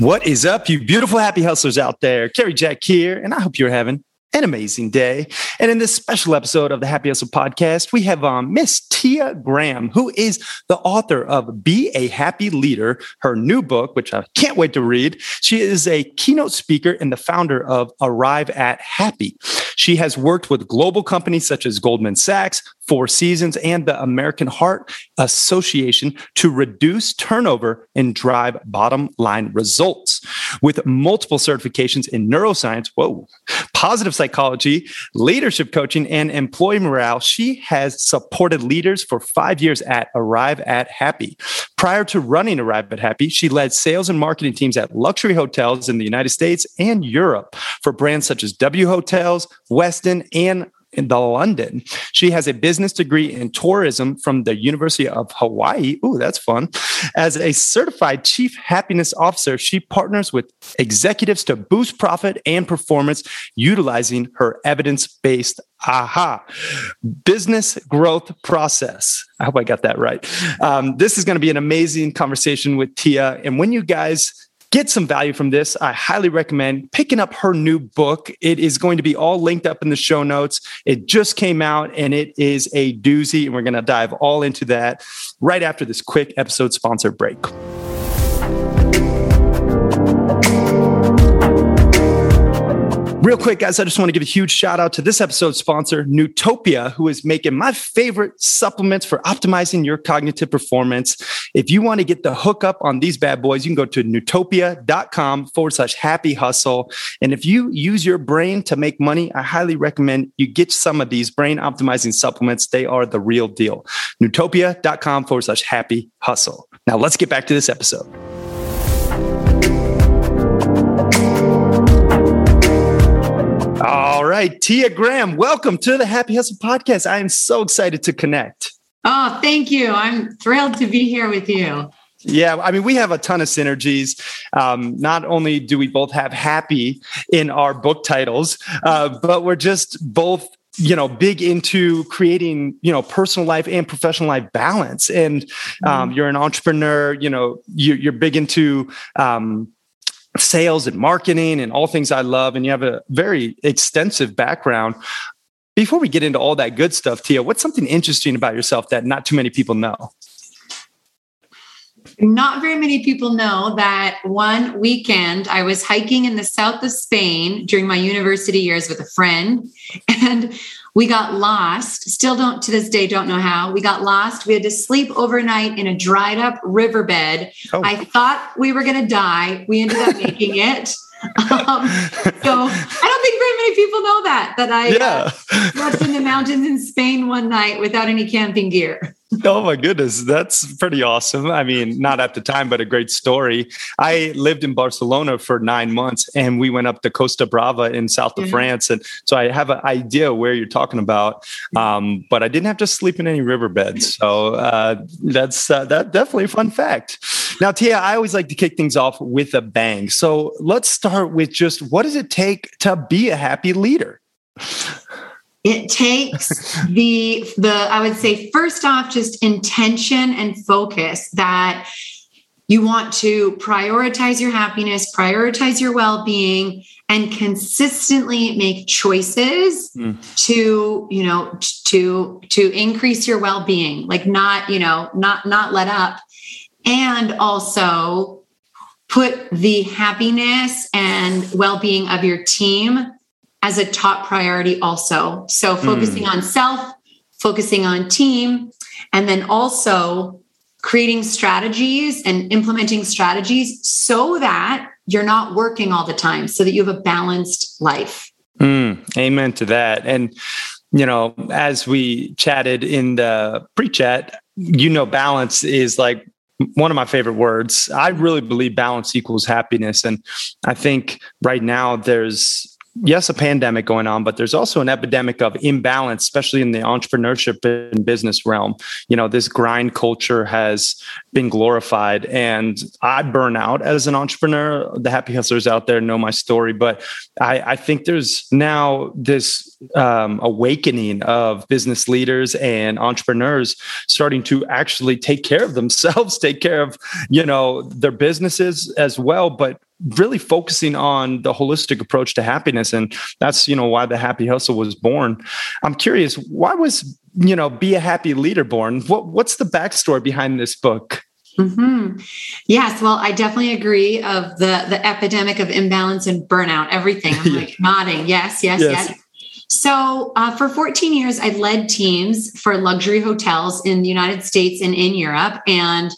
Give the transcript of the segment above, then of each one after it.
What is up, you beautiful happy hustlers out there? Cary Jack here, and I hope you're having an amazing day. And in this special episode of the Happy Hustle podcast, we have um, Miss Tia Graham, who is the author of Be a Happy Leader, her new book, which I can't wait to read. She is a keynote speaker and the founder of Arrive at Happy. She has worked with global companies such as Goldman Sachs, Four Seasons, and the American Heart Association to reduce turnover and drive bottom line results. With multiple certifications in neuroscience, whoa, positive psychology, leadership coaching, and employee morale, she has supported leaders for five years at Arrive at Happy. Prior to running Arrive at Happy, she led sales and marketing teams at luxury hotels in the United States and Europe for brands such as W Hotels, Westin, and in the London. She has a business degree in tourism from the University of Hawaii. Ooh, that's fun. As a certified chief happiness officer, she partners with executives to boost profit and performance utilizing her evidence-based aha business growth process. I hope I got that right. Um, this is going to be an amazing conversation with Tia. And when you guys get some value from this, I highly recommend picking up her new book. It is going to be all linked up in the show notes. It just came out and it is a doozy. And we're going to dive all into that right after this quick episode sponsor break. Real quick, guys, I just want to give a huge shout out to this episode's sponsor, Nootopia, who is making my favorite supplements for optimizing your cognitive performance. If you want to get the hookup on these bad boys, you can go to nootopia.com forward slash happy hustle. And if you use your brain to make money, I highly recommend you get some of these brain optimizing supplements. They are the real deal. Nootopia.com forward slash happy hustle. Now let's get back to this episode. All right, Tia Graham, welcome to the Happy Hustle Podcast. I am so excited to connect. Oh, thank you. I'm thrilled to be here with you. Yeah, I mean, we have a ton of synergies. Um, not only do we both have happy in our book titles, uh, but we're just both you know big into creating you know personal life and professional life balance and um, mm. you're an entrepreneur you know you, are big into um, sales and marketing and all things I love, and you have a very extensive background. Before we get into all that good stuff, Tia, what's something interesting about yourself that not too many people know? Not very many people know that one weekend I was hiking in the south of Spain during my university years with a friend, and we got lost. Still don't to this day don't know how. We got lost. We had to sleep overnight in a dried up riverbed. Oh. I thought we were going to die. We ended up making it. Um, so I don't think very many people know that that I yeah. uh, slept in the mountains in Spain one night without any camping gear. Oh my goodness, that's pretty awesome. I mean, not at the time, but a great story. I lived in Barcelona for nine months and we went up to Costa Brava in south of mm-hmm. France. And so I have an idea where you're talking about, um, but I didn't have to sleep in any riverbeds. So uh, that's uh, that definitely a fun fact. Now, Tia, I always like to kick things off with a bang. So let's start with just what does it take to be a happy leader? it takes the the i would say first off just intention and focus that you want to prioritize your happiness prioritize your well-being and consistently make choices mm. to you know to to increase your well-being like not you know not not let up and also put the happiness and well-being of your team as a top priority also. So focusing mm. on self, focusing on team, and then also creating strategies and implementing strategies so that you're not working all the time, so that you have a balanced life. Mm, amen to that. And you know, as we chatted in the pre chat, you know, balance is like one of my favorite words. I really believe balance equals happiness. And I think right now there's yes, a pandemic going on, but there's also an epidemic of imbalance, especially in the entrepreneurship and business realm. You know, this grind culture has been glorified, and I burn out as an entrepreneur. The happy hustlers out there know my story, but I, I think there's now this um, awakening of business leaders and entrepreneurs starting to actually take care of themselves, take care of you know their businesses as well, but really focusing on the holistic approach to happiness and that's you know why the happy hustle was born i'm curious why was you know be a happy leader born what what's the backstory behind this book Mm-hmm. Yes, well, I definitely agree of the the epidemic of imbalance and burnout. Everything. I'm like nodding. Yes, yes, yes. yes. So, uh, for 14 years, I led teams for luxury hotels in the United States and in Europe, and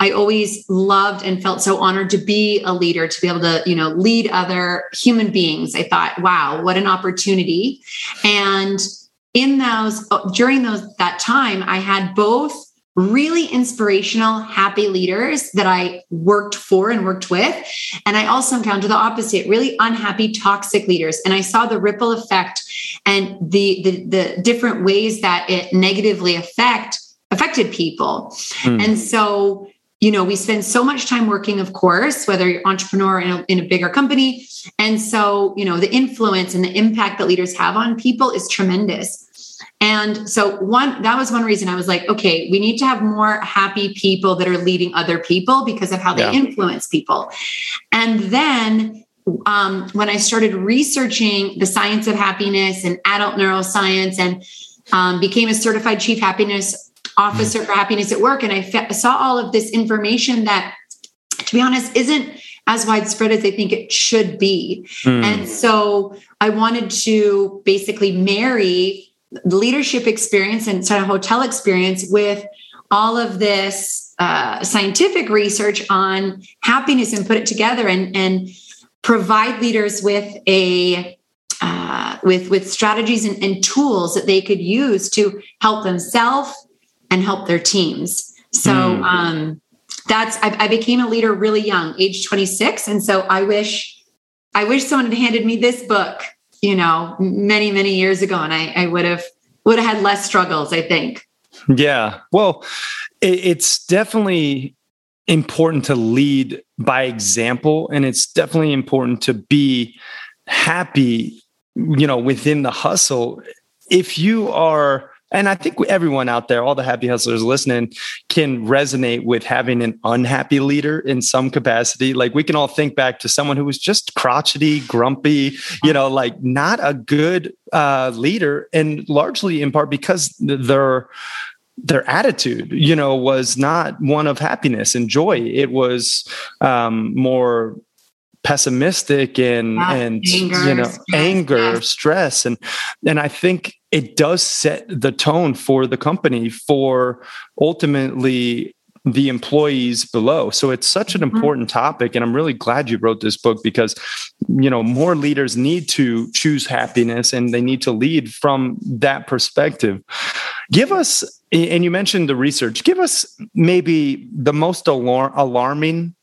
I always loved and felt so honored to be a leader, to be able to, you know, lead other human beings. I thought, wow, what an opportunity. And in those, during those, that time, I had both really inspirational, happy leaders that I worked for and worked with. And I also encountered the opposite, really unhappy, toxic leaders. And I saw the ripple effect and the, the, the different ways that it negatively affect affected people. Mm. And so you know we spend so much time working of course whether you're entrepreneur in a, in a bigger company. And so you know the influence and the impact that leaders have on people is tremendous. And so one that was one reason i was like okay we need to have more happy people that are leading other people because of how they influence people. And then um, when i started researching the science of happiness and adult neuroscience and um, became a certified chief happiness officer for happiness at work and I fe- saw all of this information that to be honest isn't as widespread as I think it should be. Mm. And so I wanted to basically marry the leadership experience and sort of hotel experience with all of this uh, scientific research on happiness and put it together and, and provide leaders with a uh, with with strategies and, and tools that they could use to help themselves and help their teams. So mm. um, that's I, I, became a leader really young, age 26, and so I wish I wish someone had handed me this book, you know, many many years ago, and I, I would have would have had less struggles. I think. Yeah, well, it, it's definitely important to lead by example, and it's definitely important to be happy, you know, within the hustle. If you are and I think everyone out there, all the happy hustlers listening, can resonate with having an unhappy leader in some capacity. Like we can all think back to someone who was just crotchety, grumpy, you know, like not a good uh, leader, and largely in part because their their attitude, you know, was not one of happiness and joy. It was um, more pessimistic and yeah, and anger, you know stress, anger stress and and i think it does set the tone for the company for ultimately the employees below so it's such an mm-hmm. important topic and i'm really glad you wrote this book because you know more leaders need to choose happiness and they need to lead from that perspective give us and you mentioned the research give us maybe the most alar- alarming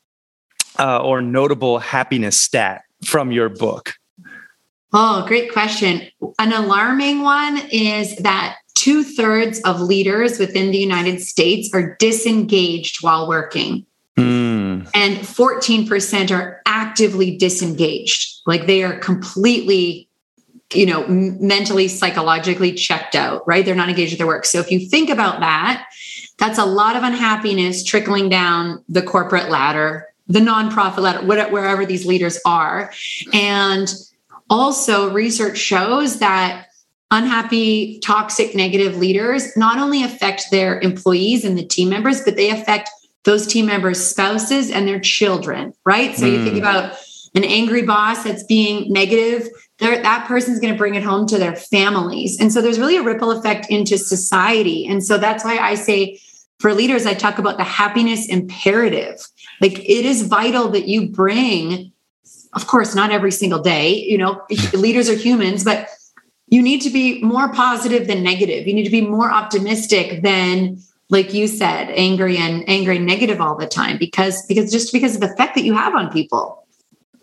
uh, or notable happiness stat from your book? Oh, great question. An alarming one is that two thirds of leaders within the United States are disengaged while working. Mm. And 14% are actively disengaged. Like they are completely, you know, mentally, psychologically checked out, right? They're not engaged with their work. So if you think about that, that's a lot of unhappiness trickling down the corporate ladder the nonprofit ladder, wherever these leaders are. And also, research shows that unhappy, toxic, negative leaders not only affect their employees and the team members, but they affect those team members' spouses and their children, right? So mm. you think hmm. about an angry boss that's being negative, that person's going to bring it home to their families. And so there's really a ripple effect into society. And so that's why I say for leaders, I talk about the happiness imperative. Like it is vital that you bring, of course, not every single day, you know, leaders are humans, but you need to be more positive than negative. You need to be more optimistic than like you said, angry and angry and negative all the time because because just because of the effect that you have on people.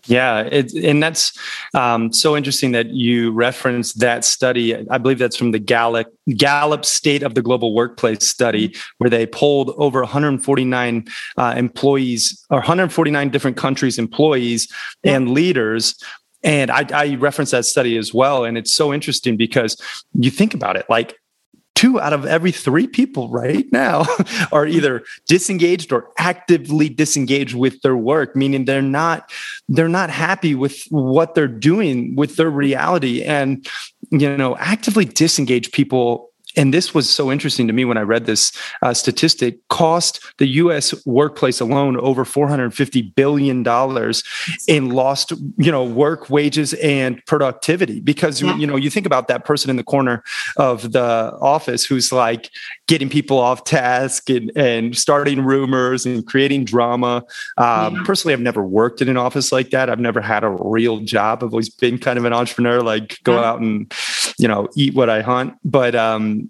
Yeah, it, and that's um, so interesting that you referenced that study. I believe that's from the Gallup Gallup State of the Global Workplace study, mm-hmm. where they polled over 149 uh, employees or 149 different countries' employees yeah. and leaders and I, I reference that study as well. And it's so interesting because you think about it like two out of every three people right now are either disengaged or actively disengaged with their work meaning they're not they're not happy with what they're doing with their reality. And you know actively disengaged people and this was so interesting to me when I read this uh, statistic, cost the U.S. workplace alone over 450 billion dollars in lost, you know, work wages and productivity. Because yeah. you know, you think about that person in the corner of the office who's like getting people off task and, and starting rumors and creating drama. Um, yeah. Personally, I've never worked in an office like that. I've never had a real job. I've always been kind of an entrepreneur, like go yeah. out and you know eat what I hunt. But um,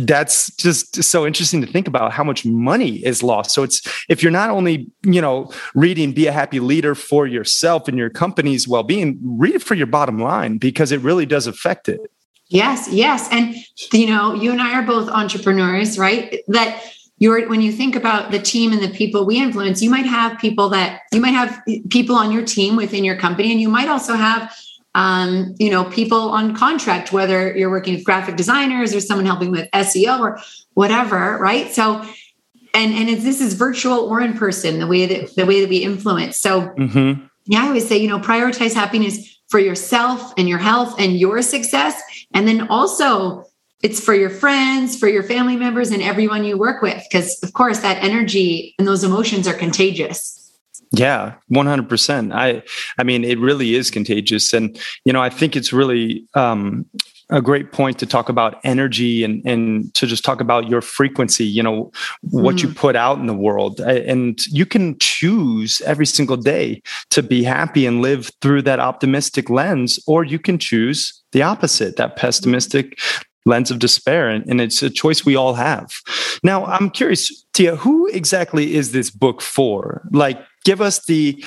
that's just so interesting to think about how much money is lost. So it's if you're not only, you know, reading Be a Happy Leader for yourself and your company's well-being, read it for your bottom line because it really does affect it. Yes, yes. And you know, you and I are both entrepreneurs, right? That you're when you think about the team and the people we influence, you might have people that you might have people on your team within your company, and you might also have um, you know, people on contract, whether you're working with graphic designers or someone helping with SEO or whatever, right? So, and and this is virtual or in person, the way that the way that we influence. So, mm-hmm. yeah, I always say, you know, prioritize happiness for yourself and your health and your success, and then also it's for your friends, for your family members, and everyone you work with, because of course that energy and those emotions are contagious. Yeah, 100%. I I mean it really is contagious. And you know I think it's really um a great point to talk about energy and and to just talk about your frequency you know what mm. you put out in the world. And you can choose every single day to be happy and live through that optimistic lens or you can choose the opposite that pessimistic lens of despair. And, and it's a choice we all have. Now i'm curious tia who exactly is this book for? Like give us the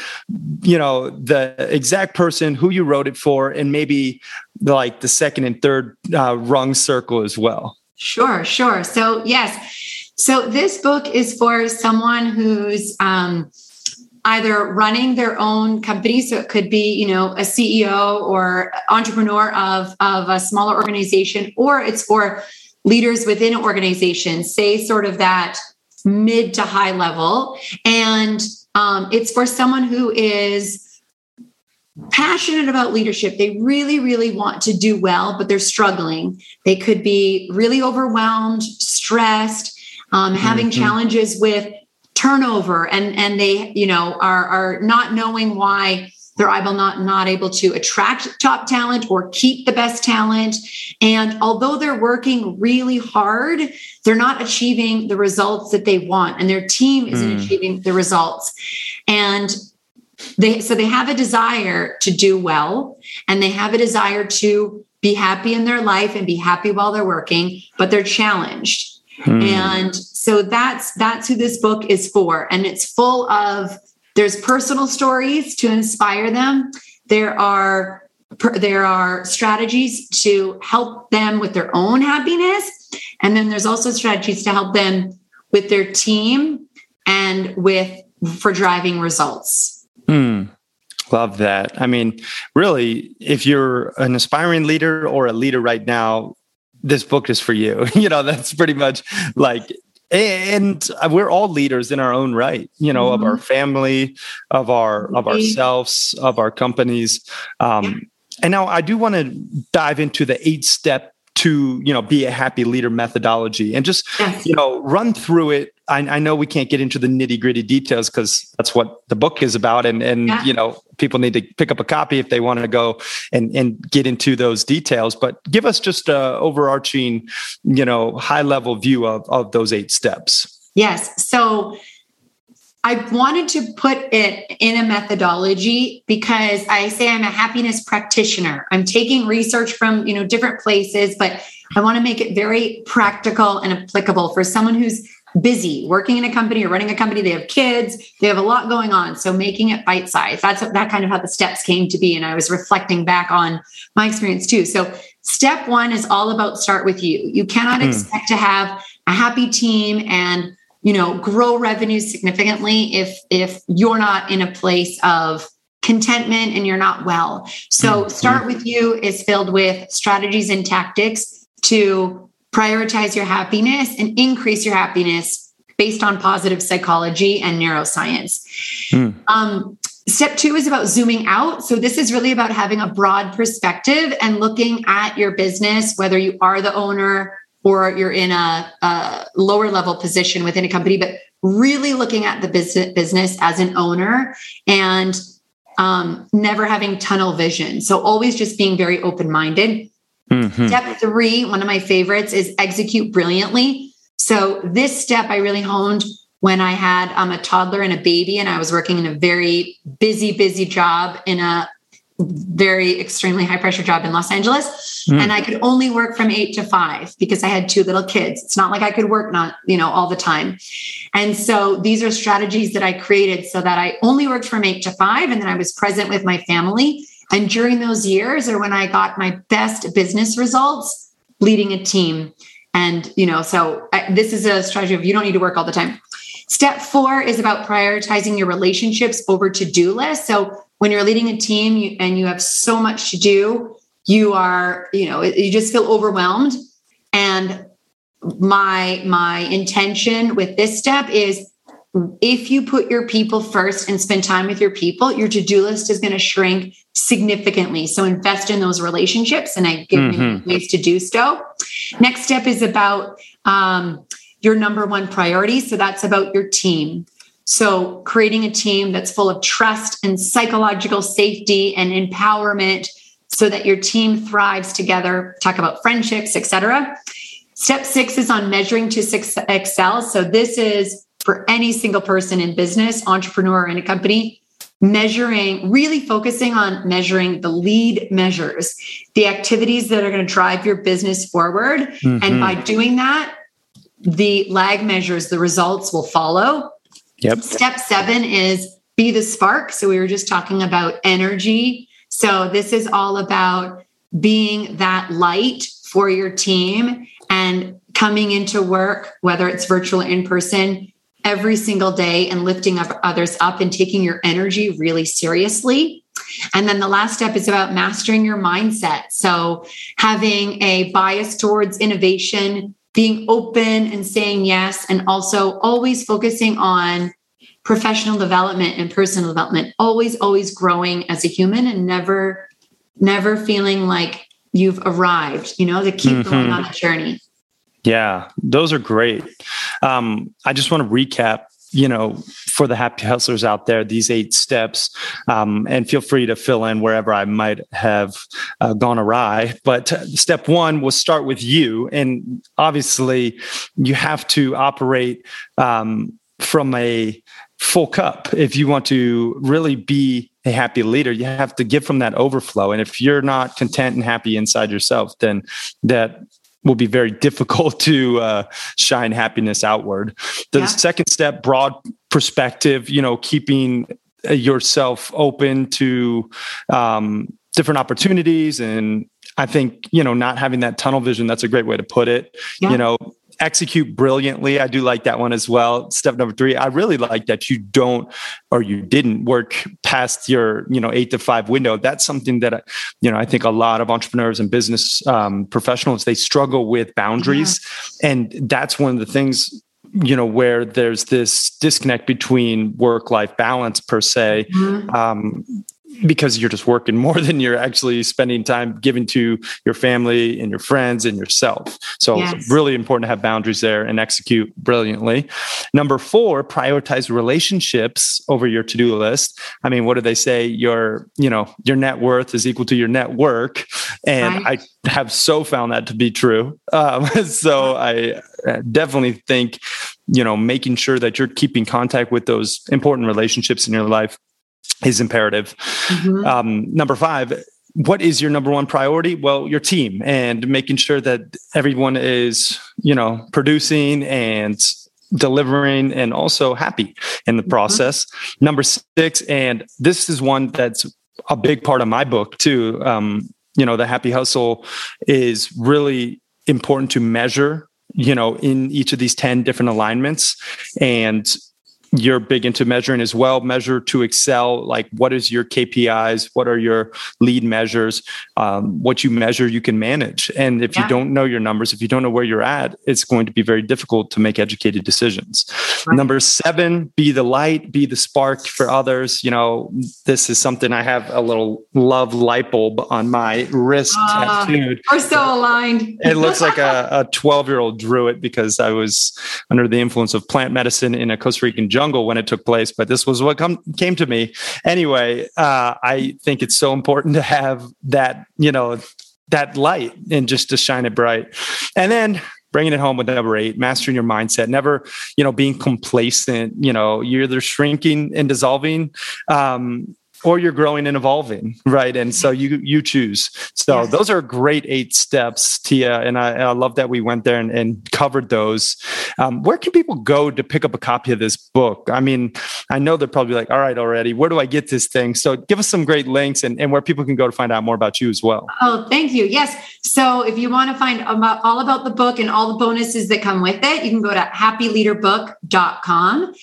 you know the exact person who you wrote it for and maybe like the second and third uh, rung circle as well. Sure sure. So yes. So this book is for someone who's um, either running their own company. So it could be you know a ceo or entrepreneur of of a smaller organization or it's for leaders within an organization. Say sort of that mid to high level. And um, it's for someone who is passionate about leadership. They really, really want to do well, but they're struggling. They could be really overwhelmed, stressed, um, having mm-hmm. challenges with turnover, and and they, you know, are are not knowing why they're able not not able to attract top talent or keep the best talent. And although they're working really hard, they're not achieving the results that they want, and their team isn't mm. achieving the results. And they so they have a desire to do well, and they have a desire to be happy in their life and be happy while they're working, but they're challenged. Hmm. And so that's that's who this book is for and it's full of there's personal stories to inspire them. There are there are strategies to help them with their own happiness and then there's also strategies to help them with their team and with for driving results. Mm, love that. I mean, really, if you're an aspiring leader or a leader right now, this book is for you. you know, that's pretty much like and we're all leaders in our own right you know mm-hmm. of our mm-hmm. family of our of ourselves of our companies um, and now i do want to dive into the eight step to you know be a happy leader methodology and just yes. you know run through it I, I, know we can't get into the nitty gritty details because that's what the book is about and and yeah. you know people need to pick up a copy if they want to go and and get into those details but give us just a overarching you know high level view of of those eight steps yes so I wanted to put it in a methodology because I say I'm a happiness practitioner. I'm taking research from, you know, different places, but I want to make it very practical and applicable for someone who's busy working in a company or running a company. They have kids, they have a lot going on. So making it bite sized. That's that kind of how the steps came to be. And I was reflecting back on my experience too. So step one is all about start with you. You cannot mm. expect to have a happy team and you know grow revenue significantly if if you're not in a place of contentment and you're not well. So mm. start with you is filled with strategies and tactics to prioritize your happiness and increase your happiness based on positive psychology and neuroscience. Mm. Um, step two is about zooming out. So, this is really about having a broad perspective and looking at your business, whether you are the owner or you're in a, a lower level position within a company, but really looking at the business, business as an owner and um, never having tunnel vision. So, always just being very open minded Mm-hmm. Step three, one of my favorites, is execute brilliantly. So this step I really honed when I had um, a toddler and a baby, and I was working in a very busy, busy job in a very extremely high pressure job in Los Angeles. Mm. And I could only work from eight to five because I had two little kids. It's not like I could work not, you know, all the time. And so these are strategies that I created so that I only worked from eight to five and then I was present with my family and during those years are when I got my best business results leading a team. And, you know, so I, this is a strategy of you don't need to work all the time. Step four is about prioritizing your relationships over to do lists. So when you're leading a team you, and you have so much to do, you are, you know, you just feel overwhelmed. And my my intention with this step is if you put your people first and spend time with your people, your to-do list is going to shrink significantly. So invest in those relationships, and I give mm-hmm. you ways to do so. Next step is about um, your number one priority. So that's about your team. So creating a team that's full of trust and psychological safety and empowerment, so that your team thrives together. Talk about friendships, etc. Step six is on measuring to excel. So this is for any single person in business, entrepreneur, in a company, measuring, really focusing on measuring the lead measures, the activities that are going to drive your business forward. Mm-hmm. And by doing that, the lag measures, the results will follow. Yep. Step seven is be the spark. So we were just talking about energy. So this is all about being that light for your team and coming into work, whether it's virtual or in person, every single day and lifting up others up and taking your energy really seriously. And then the last step is about mastering your mindset. So having a bias towards innovation, being open and saying yes, and also always focusing on professional development and personal development, always, always growing as a human and never, never feeling like you've arrived, you know, to keep mm-hmm. going on a journey. Yeah, those are great. Um, I just want to recap you know, for the happy hustlers out there, these eight steps, um, and feel free to fill in wherever I might have uh, gone awry. But step one was start with you. And obviously, you have to operate um, from a full cup. If you want to really be a happy leader, you have to give from that overflow. And if you're not content and happy inside yourself, then that will be very difficult to uh, shine happiness outward. The yeah. second step, broad perspective, you know, keeping uh, yourself open to um, different opportunities and I think, you know, not having that tunnel vision, that's a great way to put it. Yeah. You know, execute brilliantly. I do like that one as well. Step number three, I really like that you don't or you didn't work past your, you know, eight to five window. That's something that, you know, I think a lot of entrepreneurs and business um, professionals, they struggle with boundaries. Yeah. And that's one of the things you know where there's this disconnect between work life balance per se mm-hmm. um, because you're just working more than you're actually spending time giving to your family and your friends and yourself. So yes. it's really important to have boundaries there and execute brilliantly. Number four, prioritize relationships over your to-do list. I mean, what do they say? Your, you know, your net worth is equal to your network. And right. I have so found that to be true. Um, so I definitely think you know making sure that you're keeping contact with those important relationships in your life is imperative mm-hmm. um, number five what is your number one priority well your team and making sure that everyone is you know producing and delivering and also happy in the mm-hmm. process mm-hmm. number six and this is one that's a big part of my book too um, you know the happy hustle is really important to measure you know in each of these 10 different alignments and you're big into measuring as well. Measure to excel like what is your kpis what are your lead measures? Um, what you measure you can manage. And if yeah. you don't know your numbers if you don't know where you're at it's going to be very difficult to make educated decisions. Right. number seven be the light be the spark for others. You know this is something i have a little love light bulb on my wrist uh, tattooed. we're so aligned. It looks like a 12 year old drew it because i was under the influence of plant medicine in a costa rican jungle when it took place, but this was what come, came to me. Anyway, uh, I think it's so important to have that, you know, that light and just to shine it bright. And then bringing it home with number eight mastering your mindset never you know being complacent you know you're either shrinking and dissolving um, or you're growing and evolving right? And so you you choose. So yes. those are great eight steps tia and i, I love that we went there and, and covered those. Um, where can people go to pick up a copy of this book? I mean i know they're probably like all right already where do i get this thing? So give us some great links and, and where people can go to find out more about you as well. Oh thank you. Yes. So if you want to find about all about the book and all the bonuses that come with it you can go to happyleaderbook.com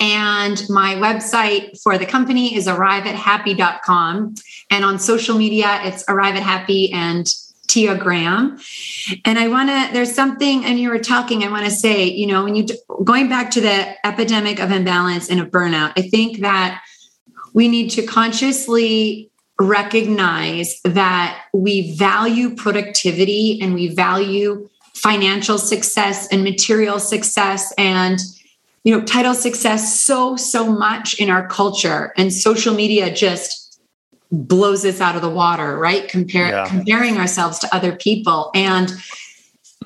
and my website for the company is arrive at happy.com. And on social media, it's arrive at happy and Tia Graham. And I want to, there's something, and you were talking, I want to say, you know, when you, going back to the epidemic of imbalance and of burnout, I think that we need to consciously recognize that we value productivity and we value financial success and material success and you know title success so so much in our culture and social media just blows us out of the water right Compare, yeah. comparing ourselves to other people and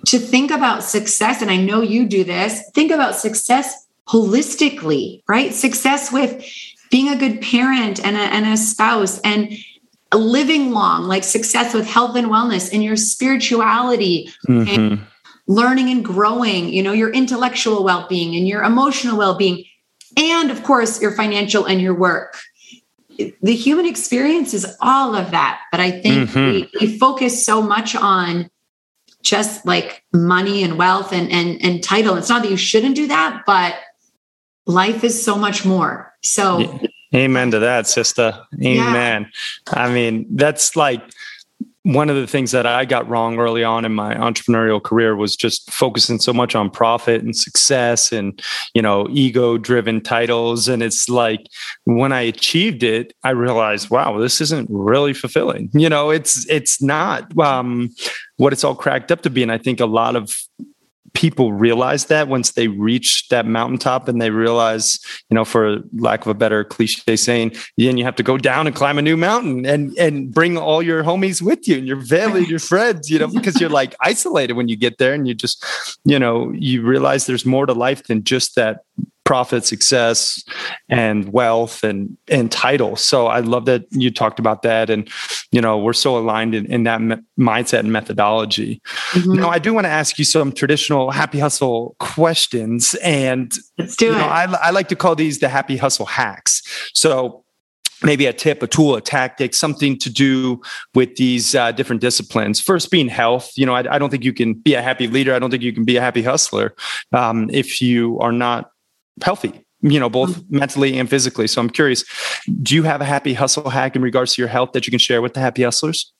to think about success and i know you do this think about success holistically right success with being a good parent and a, and a spouse and living long like success with health and wellness and your spirituality mm-hmm. and learning and growing, you know, your intellectual well being and your emotional well being, and of course, your financial and your work. The human experience is all of that. But I think mm-hmm. we, we focus so much on just like money and wealth and, and, and title. It's not that you shouldn't do that, but life is so much more. So, amen to that, sister. Amen. Yeah. I mean, that's like, one of the things that I got wrong early on in my entrepreneurial career was just focusing so much on profit and success and, you know, ego driven titles. And it's like when I achieved it, I realized, wow, this isn't really fulfilling. You know, it's, it's not um, what it's all cracked up to be. And I think a lot of people realize that once they reach that mountaintop and they realize, you know, for lack of a better cliche saying, then you have to go down and climb a new mountain and and bring all your homies with you and your family, your friends, you know, because you're like isolated when you get there and you just, you know, you realize there's more to life than just that profit, success, and wealth and and title. So I love that you talked about that, and you know we're so aligned in, in that me- mindset and methodology. Mm-hmm. Now I do want to ask you some traditional happy hustle questions, and let's do it. Know, I, I like to call these the happy hustle hacks. So maybe a tip, a tool, a tactic, something to do with these uh, different disciplines. First, being health. You know, I, I, don't think you can be a happy leader. I don't think you can be a happy hustler um, if you are not healthy you know both mm-hmm. mentally and physically so i'm curious do you have a happy hustle hack in regards to your health that you can share with the happy hustlers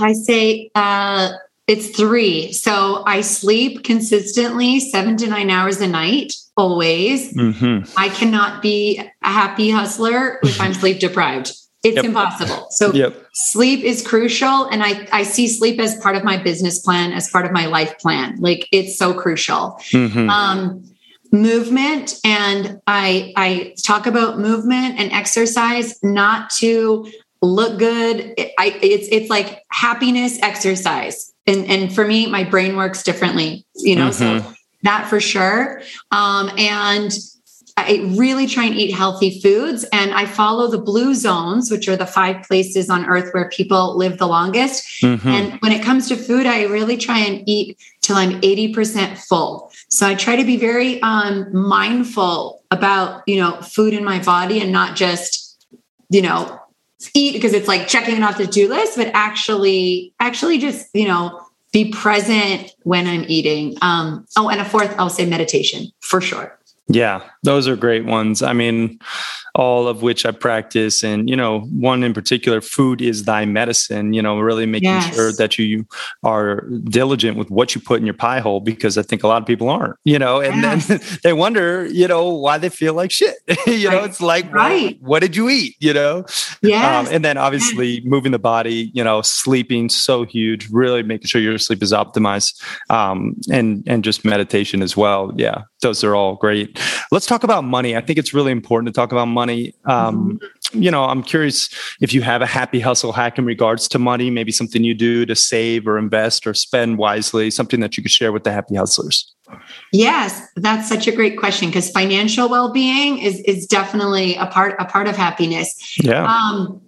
i say uh, it's three so i sleep consistently seven to nine hours a night always mm-hmm. i cannot be a happy hustler if i'm sleep deprived it's yep. impossible so yep. sleep is crucial and I, I see sleep as part of my business plan as part of my life plan like it's so crucial mm-hmm. um, movement and i i talk about movement and exercise not to look good I, it's it's like happiness exercise and and for me my brain works differently you know mm-hmm. so that for sure. Um, and I really try and eat healthy foods. And I follow the blue zones, which are the five places on earth where people live the longest. Mm-hmm. And when it comes to food, I really try and eat till I'm 80% full. So I try to be very um, mindful about, you know, food in my body and not just, you know, eat because it's like checking it off the to-do list, but actually, actually just, you know, be present when I'm eating. Um, oh, and a fourth, I'll say meditation for sure. Yeah, those are great ones. I mean, all of which I practice. And, you know, one in particular, food is thy medicine, you know, really making yes. sure that you are diligent with what you put in your pie hole because I think a lot of people aren't, you know, and yes. then they wonder, you know, why they feel like shit. you right. know, it's like, right. Well, what did you eat, you know? Yeah. Um, and then obviously yes. moving the body, you know, sleeping so huge, really making sure your sleep is optimized um, and, and just meditation as well. Yeah, those are all great. Let's talk about money. I think it's really important to talk about money money. Um, you know, I'm curious if you have a happy hustle hack in regards to money, maybe something you do to save or invest or spend wisely, something that you could share with the happy hustlers. Yes, that's such a great question because financial well-being is is definitely a part a part of happiness. Yeah. Um,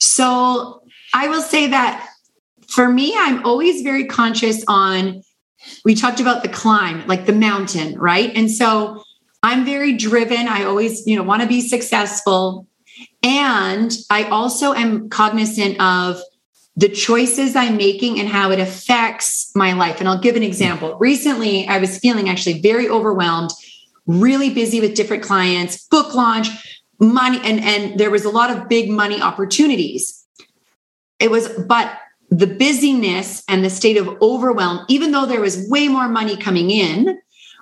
so I will say that for me, I'm always very conscious on. We talked about the climb, like the mountain, right? And so I'm very driven. I always, you know, want to be successful. And I also am cognizant of the choices I'm making and how it affects my life. And I'll give an example. Recently, I was feeling actually very overwhelmed, really busy with different clients, book launch, money, and, and there was a lot of big money opportunities. It was, but the busyness and the state of overwhelm, even though there was way more money coming in,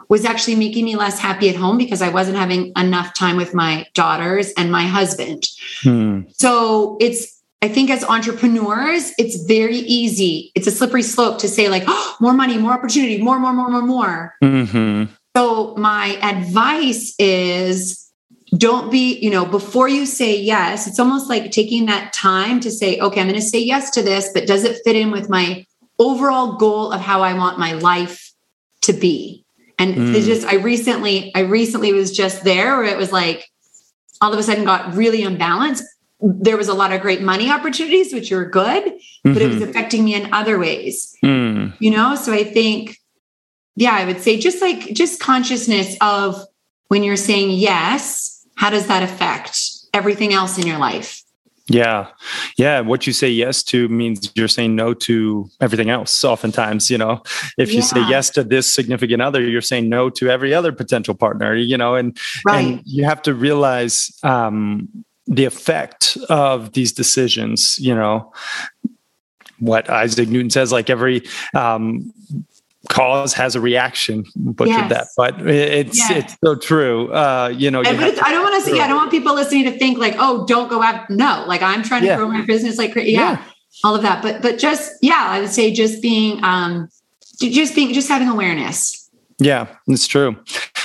was actually making me less happy at home because I wasn't having enough time with my daughters and my husband. Hmm. So it's, I think as entrepreneurs, it's very easy. It's a slippery slope to say, like, oh, more money, more opportunity, more, more, more, more, more. Mm-hmm. So my advice is don't be, you know, before you say yes, it's almost like taking that time to say, okay, I'm going to say yes to this, but does it fit in with my overall goal of how I want my life to be? And mm. it's just, I recently, I recently was just there where it was like all of a sudden got really unbalanced. There was a lot of great money opportunities, which were good, mm-hmm. but it was mm-hmm. affecting me in other ways. Mm. You know, so I think, yeah, I would say just like just consciousness of when you're saying yes, how does that affect everything else in your life? Yeah. Yeah. What you say yes to means you're saying no to everything else. Oftentimes, you know, if you say yes to this significant other, you're saying no to every other potential partner, you know, and, right. and you have to realize um, the effect of these decisions, you know, what Isaac Newton says, like every um, cause has a reaction butchered yes. that but it's yes. it's so true. Uh you know you but i don't want to say i don't want people listening to think like oh don't go out no like i'm trying to yeah. grow my business like yeah, yeah, all of that. But but just yeah i would say just being um just being just having awareness. Yeah it's true.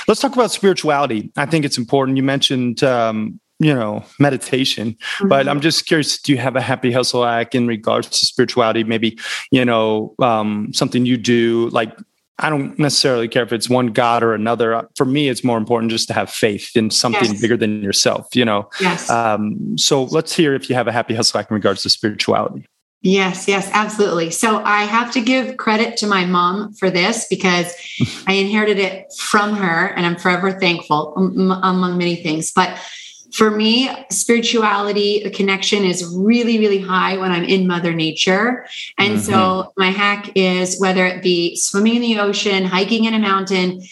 Let's talk about spirituality. I think it's important. You mentioned um you know meditation mm-hmm. but i'm just curious do you have a happy hustle act in regards to spirituality maybe you know um, something you do like i don't necessarily care if it's one god or another for me it's more important just to have faith in something yes. bigger than yourself you know yes. Um, so let's hear if you have a happy hustle act in regards to spirituality Yes, yes, absolutely. So I have to give credit to my mom for this because I inherited it from her and I'm forever thankful among many things. But for me, spirituality, the connection is really, really high when I'm in Mother Nature. And mm-hmm. so my hack is whether it be swimming in the ocean, hiking in a mountain,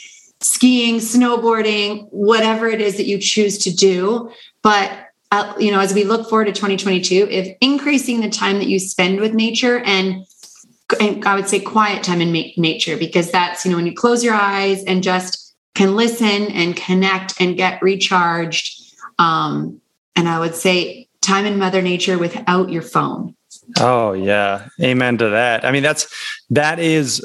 skiing, snowboarding, whatever it is that you choose to do. But uh, you know, as we look forward to 2022, if increasing the time that you spend with nature and and I would say quiet time in ma- nature because that's you know when you close your eyes and just can listen and connect and get recharged um, and I would say time in Mother Nature without your phone. Oh yeah. Amen to that. I mean, that's that is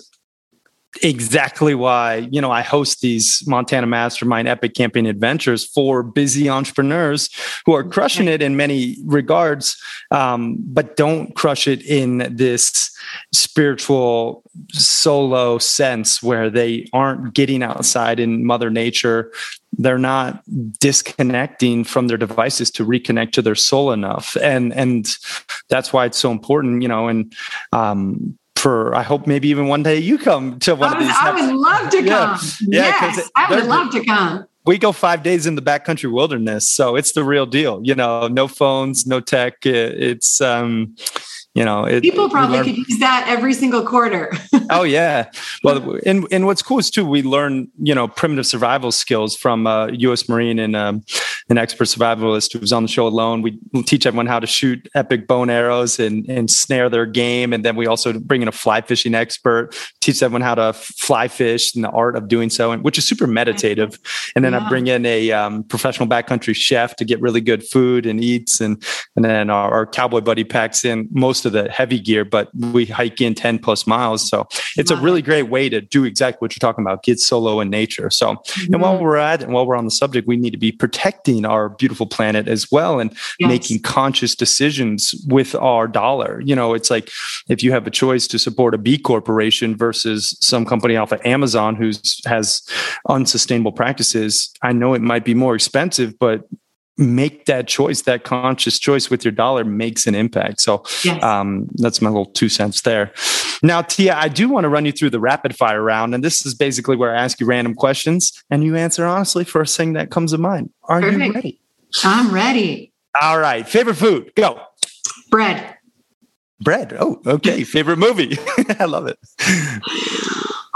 exactly why you know I host these Montana Mastermind Epic Camping Adventures for busy entrepreneurs who are crushing it in many regards, um, but don't crush it in this spiritual solo sense where they aren't getting outside in Mother Nature. They're not disconnecting from their devices to reconnect to their soul enough, and and that's why it's so important, you know. And um, for I hope maybe even one day you come to one of these. I would love to come. Yeah, yes, I would love to come. we go five days in the backcountry wilderness, so it's the real deal. You know, no phones, no tech. It, it's um, you know, it, People probably learn- could use that every single quarter. oh yeah. Well and and what's cool is too we learn you know primitive survival skills from a u.s marine and um, an expert survivalist who was on the show alone. We teach everyone how to shoot epic bone arrows and and snare their game. And then we also bring in a fly fishing expert teach everyone how to fly fish and the art of doing so and which is super meditative. And then i bring in a um, professional backcountry chef to get really good food and eats. And and then our, our cowboy buddy packs in most of the heavy gear but we hike in 10 plus miles so it's a really great way to do exactly what you're talking about get solo in nature so and Mm-hmm. while we're at and while we're on the subject we need to be protecting our beautiful planet as well and Yes. making conscious decisions with our dollar you know it's like if you have a choice to support a b corporation versus some company off of amazon who's has unsustainable practices i know it might be more expensive but make that choice that conscious choice with your dollar makes an impact so Yes. um, that's my little two cents there. Now, Tia, I do want to run you through the rapid fire round, and this is basically where I ask you random questions and you answer honestly first thing that comes to mind. Are you ready? I'm ready. All right. Favorite food? Go. Bread. Bread. Oh, okay. Favorite movie? I love it.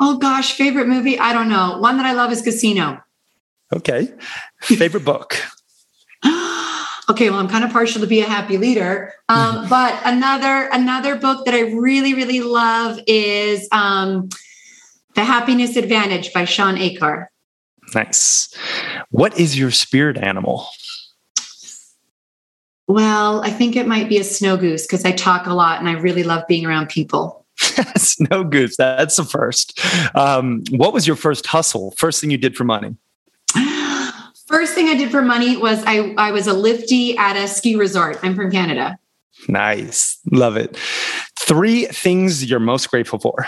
Oh gosh, favorite movie? I don't know. One that I love is Casino. Okay. Favorite book? Okay, well, I'm kind of partial to be a happy leader. Um, but another another book that I really, really love is um, The Happiness Advantage by Shawn Achor. Nice. What is your spirit animal? Well, I think it might be a snow goose because I talk a lot and I really love being around people. Snow goose. That's the first. Um, what was your first hustle? First thing you did for money? First thing I did for money was I, I was a lifty at a ski resort. I'm from Canada. Nice. Love it. Three things you're most grateful for.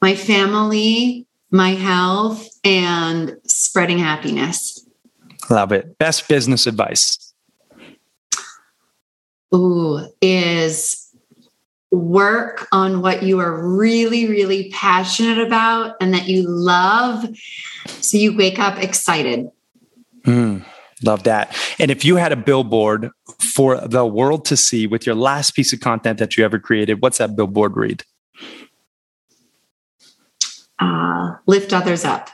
My family, my health, and spreading happiness. Love it. Best business advice. Ooh, is work on what you are really, really passionate about and that you love. So you wake up excited. Mm, love that. And if you had a billboard for the world to see with your last piece of content that you ever created, what's that billboard read? Uh, lift others up.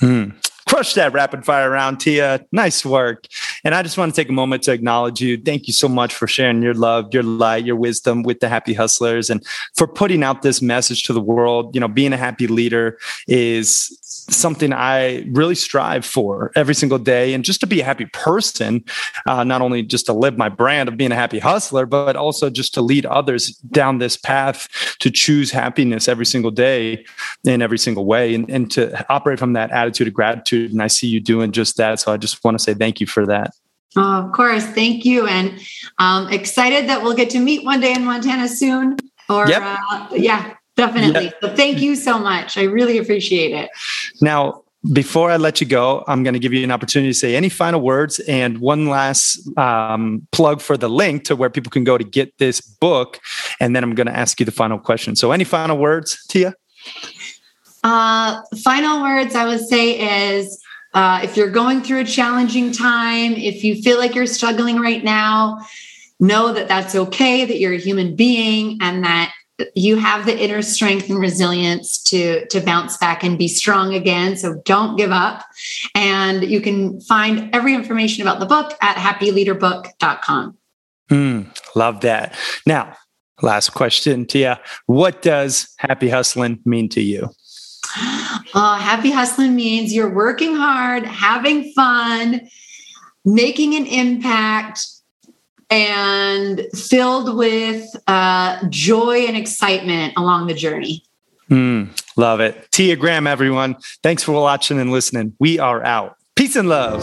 Mm. Crush that rapid fire round, Tia. Nice work. And I just want to take a moment to acknowledge you. Thank you so much for sharing your love, your light, your wisdom with the happy hustlers and for putting out this message to the world. You know, being a happy leader is something I really strive for every single day. And just to be a happy person, uh, not only just to live my brand of being a happy hustler, but also just to lead others down this path to choose happiness every single day in every single way and, and to operate from that attitude of gratitude. And I see you doing just that. So I just want to say thank you for that. Oh, of course. Thank you. And um, excited that we'll get to meet one day in Montana soon. Or, Yep. uh, yeah, definitely. So thank you so much. I really appreciate it. Now, before I let you go, I'm going to give you an opportunity to say any final words and one last um, plug for the link to where people can go to get this book. And then I'm going to ask you the final question. So, any final words, Tia? Uh, final words I would say is uh, if you're going through a challenging time, if you feel like you're struggling right now, know that that's okay, that you're a human being, and that you have the inner strength and resilience to to bounce back and be strong again so don't give up and you can find every information about the book at happyleaderbook.com Mm, love that. Now, last question, Tia. What does happy hustling mean to you? Uh, happy hustling means you're working hard, having fun, making an impact, and filled with uh, joy and excitement along the journey. Mm, love it. Tia Graham, everyone. Thanks for watching and listening. We are out. Peace and love.